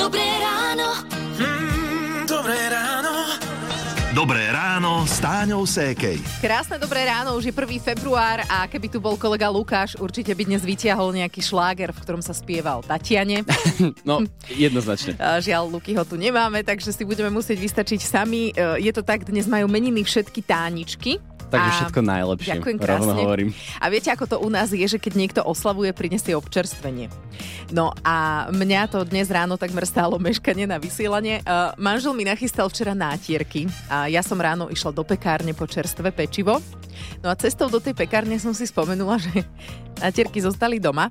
Dobré ráno. Mm, dobré ráno. Dobré ráno s Táňou Sékej. Krásne dobré ráno, už je 1. február a keby tu bol kolega Lukáš, určite by dnes vytiahol nejaký šláger, v ktorom sa spieval Tatiane. No, jednoznačne. Žiaľ, Luky ho tu nemáme, takže si budeme musieť vystačiť sami. E, Je to tak, dnes majú meniny všetky táničky. Takže A- všetko najlepšie. Ďakujem krásne. hovorím. A viete, ako to u nás je, že keď niekto oslavuje, prinesie občerstvenie. No a mňa to dnes ráno takmer stálo meškanie na vysielanie. Uh, manžel mi nachystal včera nátierky a ja som ráno išla do pekárne po čerstvé pečivo. No a cestou do tej pekárne som si spomenula, že nátierky zostali doma.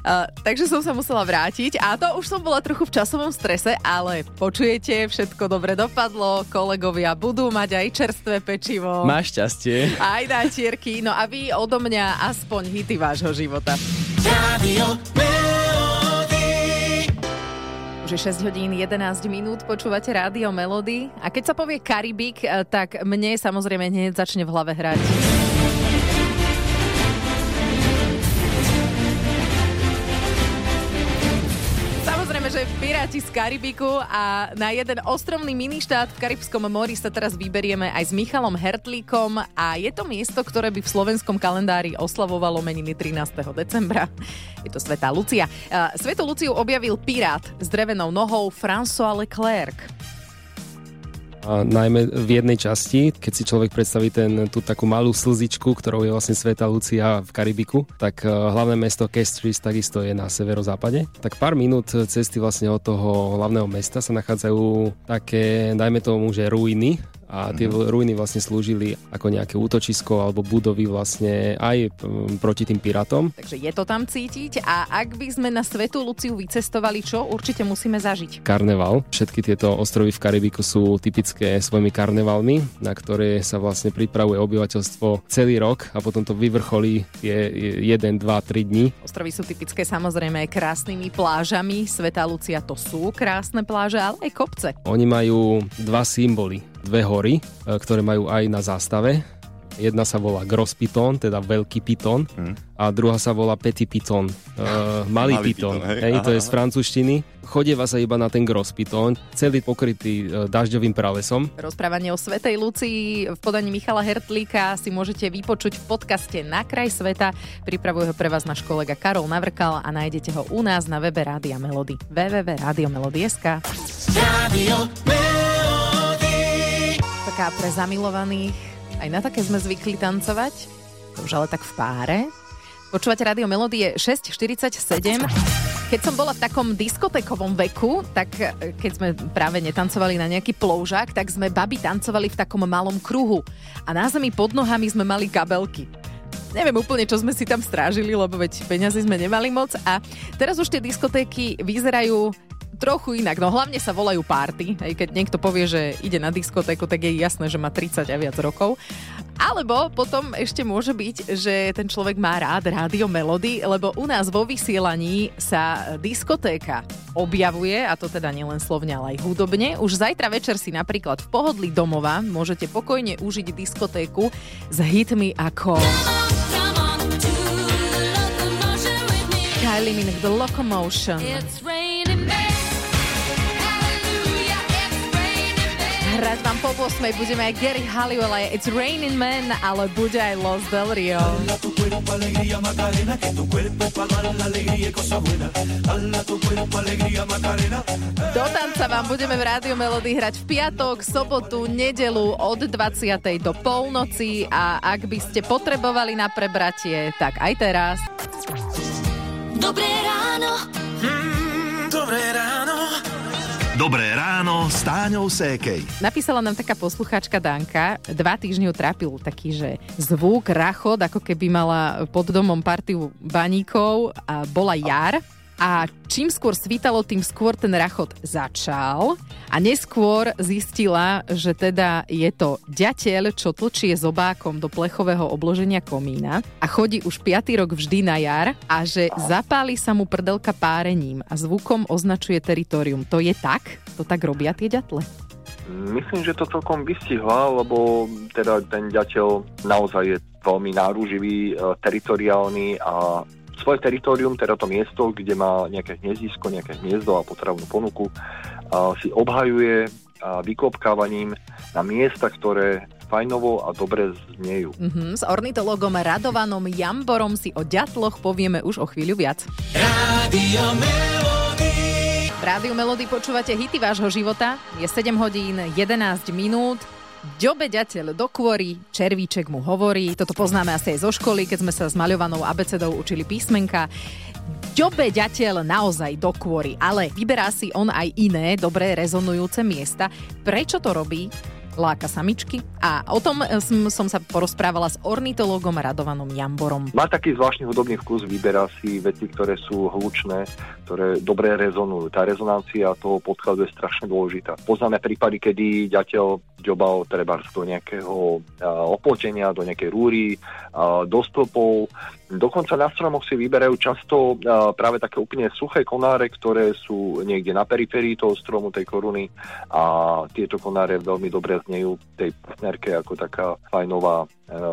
Uh, takže som sa musela vrátiť a to už som bola trochu v časovom strese, ale počujete, všetko dobre dopadlo, kolegovia budú mať aj čerstvé pečivo. Máš šťastie. Aj nátierky, no a vy odo mňa aspoň hity vášho života. Radio. Je 6 hodín 11 minút, počúvate rádio Melody a keď sa povie Karibik, eh, tak mne samozrejme hneď začne v hlave hrať. Piráti z Karibiku a na jeden ostrovný ministát v Karibskom mori sa teraz vyberieme aj s Michalom Hertlíkom a je to miesto, ktoré by v slovenskom kalendári oslavovalo meniny 13. decembra. Je to Svetá Lucia. Svetú Luciu objavil pirát s drevenou nohou François Leclerc. A najmä v jednej časti, keď si človek predstaví ten, tú takú malú slzičku, ktorou je vlastne Sveta Lucia v Karibiku, tak eh, hlavné mesto Castries takisto je na severozápade. Tak pár minút cesty vlastne od toho hlavného mesta sa nachádzajú také, dajme tomu, že ruiny, a tie ruiny vlastne slúžili ako nejaké útočisko alebo budovy vlastne aj mm, proti tým pirátom. Takže je to tam cítiť a ak by sme na Svetú Luciu vycestovali, čo určite musíme zažiť? karneval. Všetky tieto ostrovy v Karibiku sú typické svojimi karnevalmi, na ktoré sa vlastne pripravuje obyvateľstvo celý rok a potom to vyvrcholí je 1, 2, 3 dní. Ostrovy sú typické samozrejme aj krásnymi plážami. Svetá Lucia to sú krásne pláže, ale aj kopce. Oni majú dva symboly, dve hory, e, ktoré majú aj na zástave. Jedna sa volá Gros Piton, teda veľký pitón, a druhá sa volá Petit Piton, uh, malý, Malý hej? To je z francúzštiny. Chodieva sa iba na ten Gros Piton, celý pokrytý uh, dažďovým pralesom. Rozprávanie o Svetej Lucii v podaní Michala Hertlíka si môžete vypočuť v podcaste Na kraj sveta. Pripravuje ho pre vás náš kolega Karol Navrkal a nájdete ho u nás na webe Rádia Melody. www.radiomelody.sk Radio Melody. Taká pre zamilovaných. Aj na také sme zvykli tancovať. To už ale tak v páre. Počúvate Rádio Melody je 6.47. Keď som bola v takom diskotékovom veku, tak e, keď sme práve netancovali na nejaký ploužák, tak sme babi tancovali v takom malom kruhu. A na zemi pod nohami sme mali kabelky. Neviem úplne, čo sme si tam strážili, lebo veď peniazy sme nemali moc. A teraz už tie diskotéky vyzerajú trochu inak. No hlavne sa volajú party. Hej, keď niekto povie, že ide na diskotéku, tak je jasné, že má 30 a viac rokov. Alebo potom ešte môže byť, že ten človek má rád rádio Melody, lebo u nás vo vysielaní sa diskotéka objavuje, a to teda nielen slovne, ale aj hudobne. Už zajtra večer si napríklad v pohodlí domova môžete pokojne užiť diskotéku s hitmi ako. Kylie Minogue The Locomotion. It's raining Hrať vám po 8 budeme aj Gary Halliwell, aj It's Raining Man, ale bude aj Los Del Rio. Tu cuerpo alegría Macarena, que tu cuerpo para dar la alegría y cosas buenas. Hala tu cuerpo alegría Macarena. Do tanca vám budeme v Rádio Melody hrať v piatok, sobotu, nedelu od 20. do polnoci a ak by ste potrebovali na prebratie, tak aj teraz. Dobré ráno. Mm, dobré ráno. Dobré ráno s Táňou Sékej. Napísala nám taká poslucháčka Danka, dva týždne ju trápil taký, že zvuk, rachot, ako keby mala pod domom partiu baníkov a bola jar. A čím skôr svítalo, tým skôr ten rachot začal. A neskôr zistila, že teda je to ďateľ, čo tlčie zobákom do plechového obloženia komína a chodí už piatý rok vždy na jar a že zapáli sa mu prdelka párením a zvukom označuje teritorium. To je tak? To tak robia tie ďatle? Myslím, že to celkom vystihla, lebo teda ten ďateľ naozaj je veľmi náruživý, e, teritoriálny a svoje teritorium, teda to miesto, kde má nejaké hniezdisko, nejaké hniezdo a potravnú ponuku, a si obhajuje a vykopkávaním na miesta, ktoré fajnovo a dobre znejú. Mhm, s ornitologom Radovanom Jamborom si o ďatloch povieme už o chvíľu viac. V Rádiu Melody počúvate hity vášho života. Je 7 hodín 11 minút. Ďobe ďateľ do kôry, červíček mu hovorí. Toto poznáme asi aj zo školy, keď sme sa s maľovanou abecedou učili písmenka. Ďobe ďateľ naozaj do kôry, ale vyberá si on aj iné, dobre rezonujúce miesta. Prečo to robí? Láka samičky. A o tom eh, som, som sa porozprávala s ornitologom Radovanom Jamborom. Má taký zvláštny hudobný vkus, vyberá si veci, ktoré sú hlučné, ktoré dobre rezonujú. Tá rezonancia toho podkladu je strašne dôležitá. Poznáme prípady, kedy ďateľ ďobal treba do nejakého a, oplotenia, do nejakej rúry, do stĺpov. Dokonca na stromoch si vyberajú často práve také úplne suché konáre, ktoré sú niekde na periférii toho stromu, tej koruny a tieto konáre veľmi dobre znejú tej partnerke ako taká fajnová e,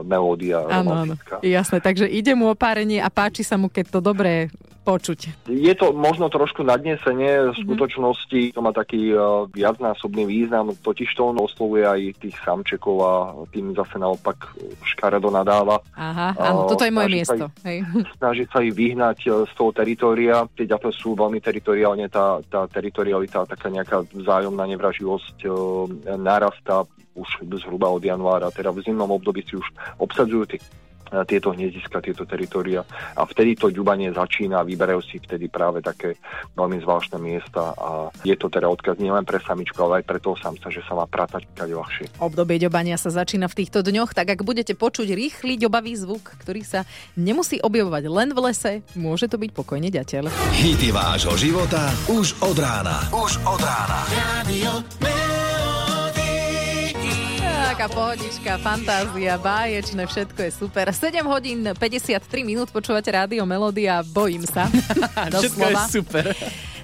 melódia Áno, áno. Jasné, takže ide mu o párenie a páči sa mu, keď to dobre počuť. Je to možno trošku nadnesenie, v Mhm. skutočnosti to má taký uh, viacnásobný význam, totiž to on oslovuje aj tých samčekov a tým zase naopak škaredo nadáva. Aha, áno, toto je moje sa miesto. Hej. Snaží sa ich vyhnať uh, z toho teritória. Tie ďatle sú veľmi teritoriálne, tá, tá teritorialita, taká nejaká vzájomná nevraživosť uh, narastá už zhruba od januára, teda v zimnom období si už obsadzujú e, tieto hniezdiska, tieto teritoria a vtedy to ďubanie začína a vyberajú si vtedy práve také veľmi zvláštne miesta a je to teda odkaz nielen pre samičku, ale aj pre toho samca, že sa má pratať kade ľahšie. Obdobie ďobania sa začína v týchto dňoch, tak ak budete počuť rýchly ďobavý zvuk, ktorý sa nemusí objavovať len v lese, môže to byť pokojne ďateľ. Hity vášho života už od rána. Už od rána. Taká pohodička, fantázia, báječné, všetko je super. 7 hodín 53 minút počúvate rádio Melódia, bojím sa. Všetko je super.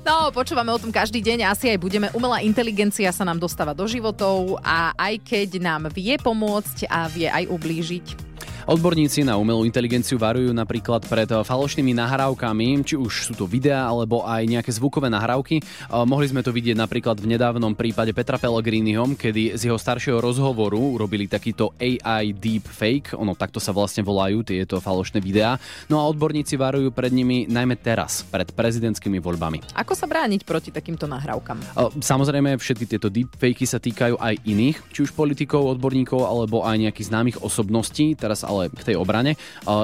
No, počúvame o tom každý deň, asi aj budeme. Umelá inteligencia sa nám dostáva do životov a aj keď nám vie pomôcť a vie aj ublížiť. Odborníci na umelú inteligenciu varujú napríklad pred falošnými nahrávkami, či už sú to videá alebo aj nejaké zvukové nahrávky. Mohli sme to vidieť napríklad v nedávnom prípade Petra Pellegriniho, kedy z jeho staršieho rozhovoru urobili takýto AI deepfake, ono takto sa vlastne volajú tieto falošné videá. No a odborníci varujú pred nimi najmä teraz, pred prezidentskými voľbami. Ako sa brániť proti takýmto nahrávkam? Samozrejme, všetky tieto deepfakey sa týkajú aj iných, či už politikov, odborníkov, alebo aj nejakých známych osobností, teraz ale k tej obrane.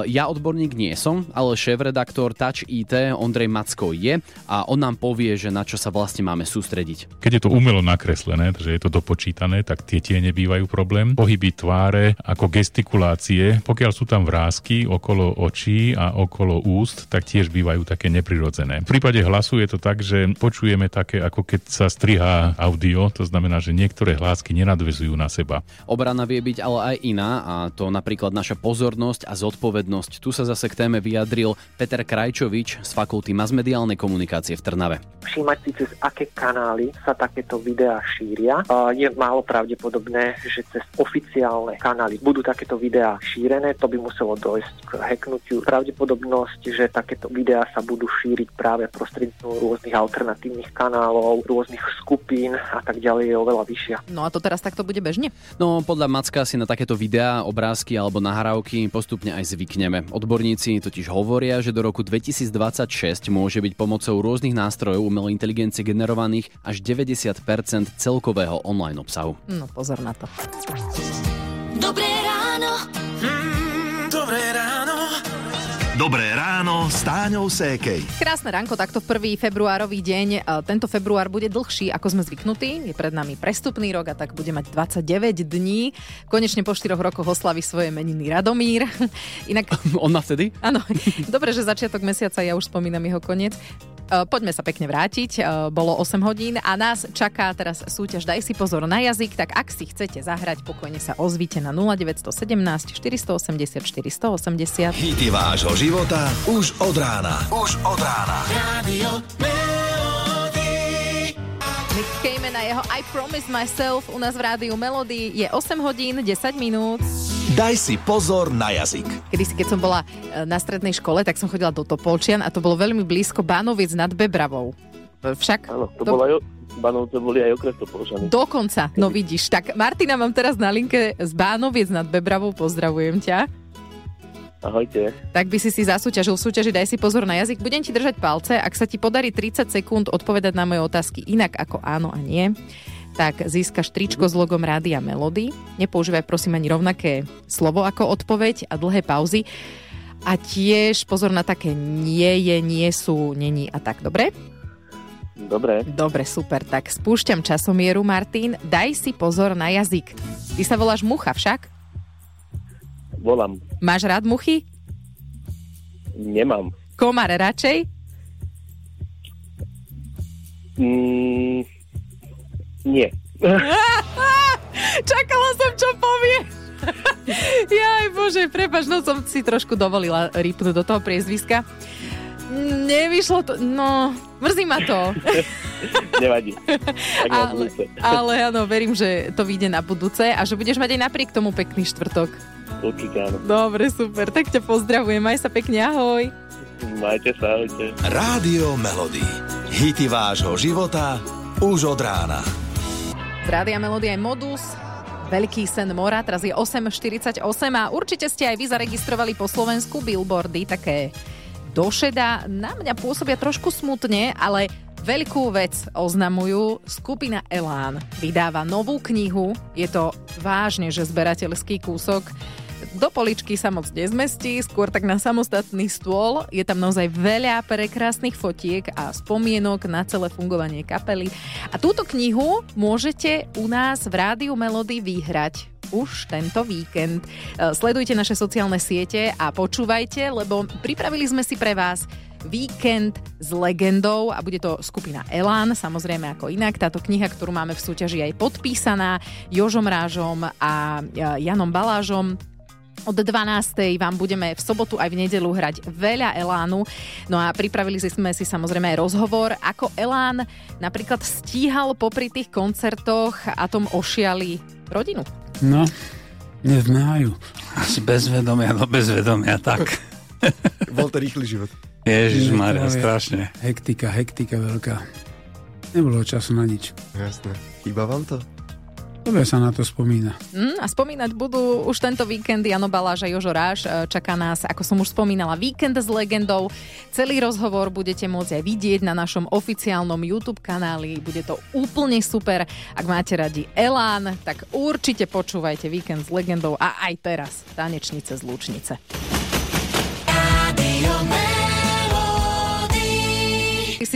Ja odborník nie som, ale šéf-redaktor Touch IT Ondrej Macko je a on nám povie, že na čo sa vlastne máme sústrediť. Keď je to umelo nakreslené, že je to dopočítané, tak tie tiene bývajú problém. Pohyby tváre ako gestikulácie, pokiaľ sú tam vrázky okolo očí a okolo úst, tak tiež bývajú také neprirodzené. V prípade hlasu je to tak, že počujeme také, ako keď sa strihá audio, to znamená, že niektoré hlásky nenadvezujú na seba. Obrana vie byť ale aj iná a to napríklad naša pozornosť a zodpovednosť. Tu sa zase k téme vyjadril Peter Krajčovič z Fakulty masmediálnej komunikácie v Trnave. všímať si, cez aké kanály sa takéto videá šíria. Je málo pravdepodobné, že cez oficiálne kanály budú takéto videá šírené. To by muselo dojsť k hacknutiu. Pravdepodobnosť, že takéto videá sa budú šíriť práve prostredníctvom rôznych alternatívnych kanálov, rôznych skupín a tak ďalej je oveľa vyššia. No a to teraz takto bude bežne? No, podľa Macka si na takéto videá, obrázky alebo nahrávky postupne aj zvykneme. Odborníci totiž hovoria, že do roku 2026 môže byť pomocou rôznych nástrojov umelej inteligencie generovaných až 90% celkového online obsahu. No pozor na to. Dobré ráno s Táňou Sékej. Krásne ránko, takto prvý februárový deň. E, Tento február bude dlhší, ako sme zvyknutí. Je pred nami prestupný rok a tak bude mať 29 dní. Konečne po 4 rokoch oslaví svoje meniny Radomír. Inak On má vtedy? Áno, dobre, že začiatok mesiaca, ja už spomínam jeho koniec. E, Poďme sa pekne vrátiť, E, bolo 8 hodín a nás čaká teraz súťaž Daj si pozor na jazyk, tak ak si chcete zahrať, pokojne sa ozvite na 0917 480 480. Hity vášho života už od rána. Už od rána. Nick Cayman a jeho I Promise Myself u nás v rádiu Melody je 8 hodín 10 minút. Daj si pozor na jazyk. Kedy si, keď som bola e, na strednej škole, tak som chodila do Topolčian a to bolo veľmi blízko Bánoviec nad Bebravou. E, Však Áno, to, bol aj, Banovce boli aj okres Topolčany. dokonca, no vidíš. Tak Martina mám teraz na linke z Bánoviec nad Bebravou, pozdravujem ťa. Ahojte. Tak by si si zasúťažil v súťaži Daj si pozor na jazyk. Budem ti držať palce, ak sa ti podarí 30 sekúnd odpovedať na moje otázky inak ako áno a nie, tak získaš tričko s logom Rádia Melody. Nepoužívaj prosím ani rovnaké slovo ako odpoveď a dlhé pauzy. A tiež pozor na také nie je, nie sú, není a tak, dobre? Dobre, Dobre, super. Tak spúšťam časomieru, Martin. Daj si pozor na jazyk. Ty sa voláš Mucha však? volám. Máš rád muchy? Nemám. Komar radšej? Mm, nie. Čakala som, čo povie. Jaj, bože, prepač, no som si trošku dovolila rýpnuť do toho priezviska. Nevyšlo to, no, mrzí ma to. Nevadí. Tak Ale, ale áno, verím, že to vyjde na budúce a že budeš mať aj napriek tomu pekný štvrtok. Určite áno. Dobre, super, tak ťa pozdravujem, maj sa pekne, ahoj. Majte sa, ahojte. Rádio Melody. Hity vášho života už od rána. Rádia Melody aj Modus. Veľký sen mora, teraz je 8.48 a určite ste aj vy zaregistrovali po Slovensku billboardy, také došeda. Na mňa pôsobia trošku smutne, ale veľkú vec oznamujú. Skupina Elán vydáva novú knihu. Je to vážne, že zberateľský kúsok. Do poličky sa moc nezmestí, skôr tak na samostatný stôl. Je tam naozaj veľa prekrásnych fotiek a spomienok na celé fungovanie kapely. A túto knihu môžete u nás v Rádiu Melody vyhrať už tento víkend. E, Sledujte naše sociálne siete a počúvajte, lebo pripravili sme si pre vás víkend s legendou a bude to skupina Elán, samozrejme ako inak. Táto kniha, ktorú máme v súťaži aj podpísaná Jožom Rážom a e, Janom Balážom. Od 12. vám budeme v sobotu aj v nedelu hrať veľa Elánu. No a pripravili sme si samozrejme aj rozhovor, ako Elán napríklad stíhal popri tých koncertoch a tom ošiali rodinu. No, neznájú. Asi bez vedomia, no bez vedomia, tak. Bol to rýchly život. Ježiš Maria, strašne. Hektika, hektika veľká. Nebolo času na nič. Jasné. Chýba vám to? Dobre sa na to spomína. Mm, a spomínať budú už tento víkend Jano Baláž a Jožo Ráš. E, Čaká nás, ako som už spomínala, víkend s legendou. Celý rozhovor budete môcť aj vidieť na našom oficiálnom YouTube kanáli. Bude to úplne super. Ak máte radi Elán, tak určite počúvajte víkend s legendou a aj teraz tanečnice z Lúčnice.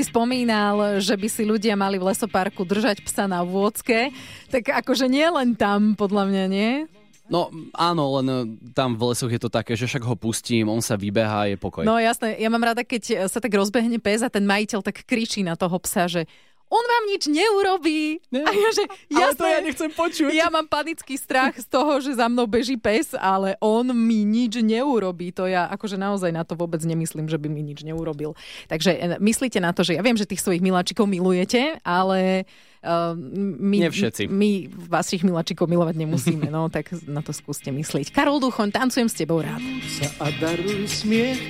Si spomínal, že by si ľudia mali v lesoparku držať psa na vôcke, tak akože nie len tam, podľa mňa, nie? No áno, len e, tam v lesoch je to také, že však ho pustím, on sa vybehá, je pokoj. No jasné, ja mám rada, keď sa tak rozbehne pes a ten majiteľ tak kričí na toho psa, že on vám nič neurobí. Ne, a ja, že, ale jasné, to ja nechcem počuť. Ja mám panický strach z toho, že za mnou beží pes, ale on mi nič neurobí. To ja akože naozaj na to vôbec nemyslím, že by mi nič neurobil. Takže e, myslíte na to, že ja viem, že tých svojich miláčikov milujete, ale uh, my, Nie všetci. my vašich miláčikov milovať nemusíme. No, tak na to skúste myslieť. Karol Duchoň, tancujem s tebou rád. sa a daruj smiech